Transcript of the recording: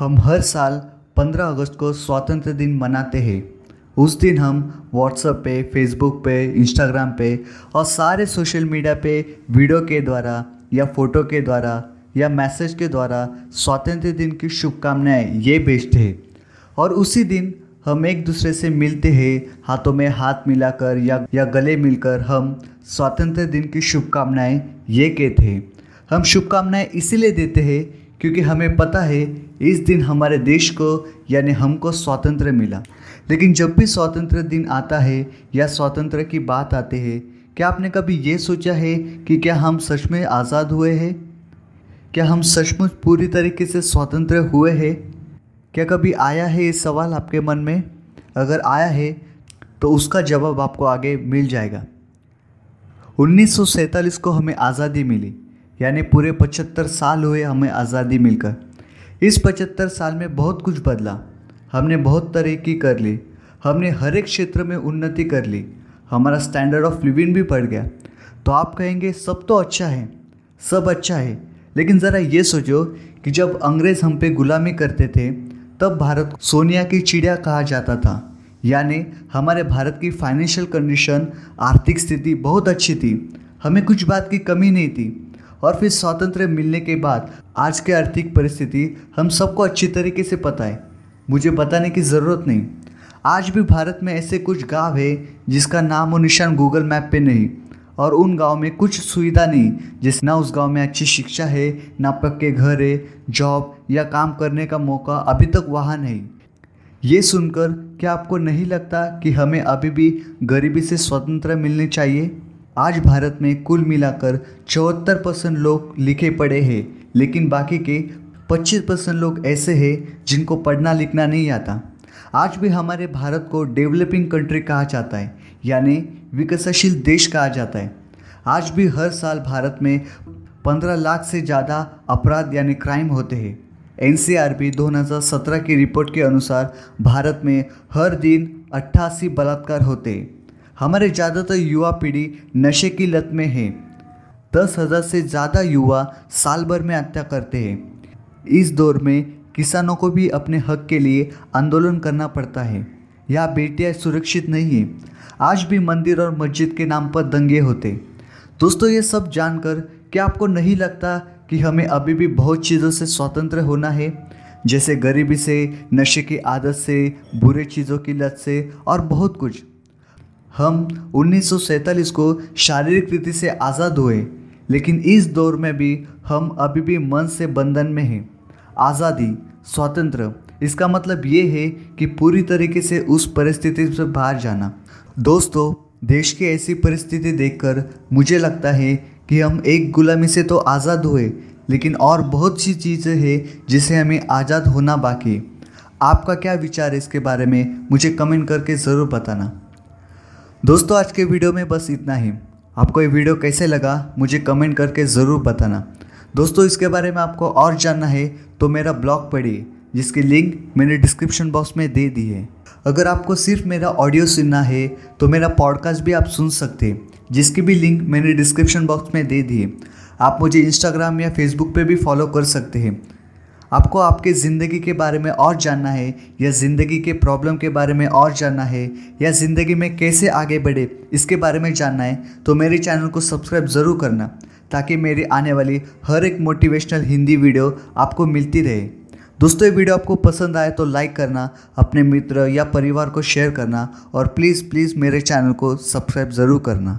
हम हर साल 15 अगस्त को स्वतंत्र दिन मनाते हैं। उस दिन हम व्हाट्सएप पे फेसबुक पे इंस्टाग्राम पे और सारे सोशल मीडिया पे वीडियो के द्वारा या फ़ोटो के द्वारा या मैसेज के द्वारा स्वतंत्र दिन की शुभकामनाएँ ये भेजते हैं। और उसी दिन हम एक दूसरे से मिलते हैं, हाथों में हाथ मिलाकर या या गले मिलकर हम स्वतंत्र दिन की शुभकामनाएँ ये कहते हैं। हम शुभकामनाएँ इसीलिए देते हैं क्योंकि हमें पता है, इस दिन हमारे देश को, यानी हमको स्वातंत्र मिला। लेकिन जब भी स्वतंत्र दिन आता है, या स्वातंत्र की बात आती है, क्या आपने कभी ये सोचा है कि क्या हम सच में आज़ाद हुए हैं? क्या हम सचमुच पूरी तरीके से स्वतंत्र हुए हैं? क्या कभी आया है ये सवाल आपके मन में? अगर आया है तो उसका जवाब आपको आगे मिल जाएगा। उन्नीस सौ सैंतालीस को हमें आज़ादी मिली। यानी पूरे पचहत्तर साल हुए हमें आज़ादी मिलकर। इस पचहत्तर साल में बहुत कुछ बदला। हमने बहुत तरक्की कर ली। हमने हर एक क्षेत्र में उन्नति कर ली। हमारा स्टैंडर्ड ऑफ़ लिविंग भी बढ़ गया। तो आप कहेंगे, सब तो अच्छा है। सब अच्छा है। लेकिन ज़रा ये सोचो कि जब अंग्रेज़ हम पे गुलामी करते थे, तब भारत सोनिया की चिड़िया कहा जाता था। यानी हमारे भारत की फाइनेंशियल कंडीशन आर्थिक स्थिति बहुत अच्छी थी। हमें कुछ बात की कमी नहीं थी। और फिर स्वातंत्र मिलने के बाद आज की आर्थिक परिस्थिति हम सबको अच्छी तरीके से पता है। मुझे बताने की ज़रूरत नहीं। आज भी भारत में ऐसे कुछ गाँव है जिसका नाम और निशान गूगल मैप पे नहीं और उन गाँव में कुछ सुविधा नहीं। जैसे ना उस गाँव में अच्छी शिक्षा है, ना पक्के घर है जॉब या काम करने का मौका अभी तक वहाँ नहीं। ये सुनकर क्या आपको नहीं लगता कि हमें अभी भी गरीबी से स्वतंत्र मिलने चाहिए? आज भारत में कुल मिलाकर चौहत्तर परसेंट लोग लिखे पढ़े हैं, लेकिन बाकी के 25 परसेंट लोग ऐसे हैं जिनको पढ़ना लिखना नहीं आता। आज भी हमारे भारत को डेवलपिंग कंट्री कहा जाता है, यानी विकसनशील देश कहा जाता है। आज भी हर साल भारत में 15 लाख से ज़्यादा अपराध, यानी क्राइम होते हैं। एन सी आर बी दो हज़ार सत्रह की रिपोर्ट के अनुसार भारत में हर दिन अट्ठासी बलात्कार होते हैं। हमारे ज़्यादातर युवा पीढ़ी नशे की लत में है। दस हज़ार से ज़्यादा युवा साल भर में हत्या करते हैं। इस दौर में किसानों को भी अपने हक के लिए आंदोलन करना पड़ता है। यहाँ बेटियाँ सुरक्षित नहीं है। आज भी मंदिर और मस्जिद के नाम पर दंगे होते। दोस्तों, ये सब जानकर क्या आपको नहीं लगता कि हमें अभी भी बहुत चीज़ों से स्वतंत्र होना है? जैसे गरीबी से, नशे की आदत से, बुरे चीज़ों की लत से और बहुत कुछ। हम उन्नीस सौ सैंतालीस को शारीरिक रीति से आज़ाद हुए, लेकिन इस दौर में भी हम अभी भी मन से बंधन में हैं। आज़ादी, स्वतंत्र, इसका मतलब ये है कि पूरी तरीके से उस परिस्थिति से बाहर जाना। दोस्तों, देश की ऐसी परिस्थिति देखकर मुझे लगता है कि हम एक गुलामी से तो आज़ाद हुए, लेकिन और बहुत सी चीज़ें हैं जिसे हमें आज़ाद होना बाकी आपका क्या विचार इसके बारे में मुझे कमेंट करके ज़रूर बताना। दोस्तों, आज के वीडियो में बस इतना ही। आपको ये वीडियो कैसे लगा, मुझे कमेंट करके ज़रूर बताना। दोस्तों, इसके बारे में आपको और जानना है तो मेरा ब्लॉग पढ़िए, जिसकी लिंक मैंने डिस्क्रिप्शन बॉक्स में दे दी है। अगर आपको सिर्फ़ मेरा ऑडियो सुनना है तो मेरा पॉडकास्ट भी आप सुन सकते हैं, जिसकी भी लिंक मैंने डिस्क्रिप्शन बॉक्स में दे दी है। आप मुझे इंस्टाग्राम या फेसबुक पे भी फॉलो कर सकते हैं। आपको आपके ज़िंदगी के बारे में और जानना है, या ज़िंदगी के प्रॉब्लम के बारे में और जानना है, या ज़िंदगी में कैसे आगे बढ़े, इसके बारे में जानना है तो मेरे चैनल को सब्सक्राइब ज़रूर करना, ताकि मेरी आने वाली हर एक मोटिवेशनल हिंदी वीडियो आपको मिलती रहे। दोस्तों, ये वीडियो आपको पसंद आए तो लाइक करना, अपने मित्र या परिवार को शेयर करना, और प्लीज़ प्लीज़ मेरे चैनल को सब्सक्राइब ज़रूर करना।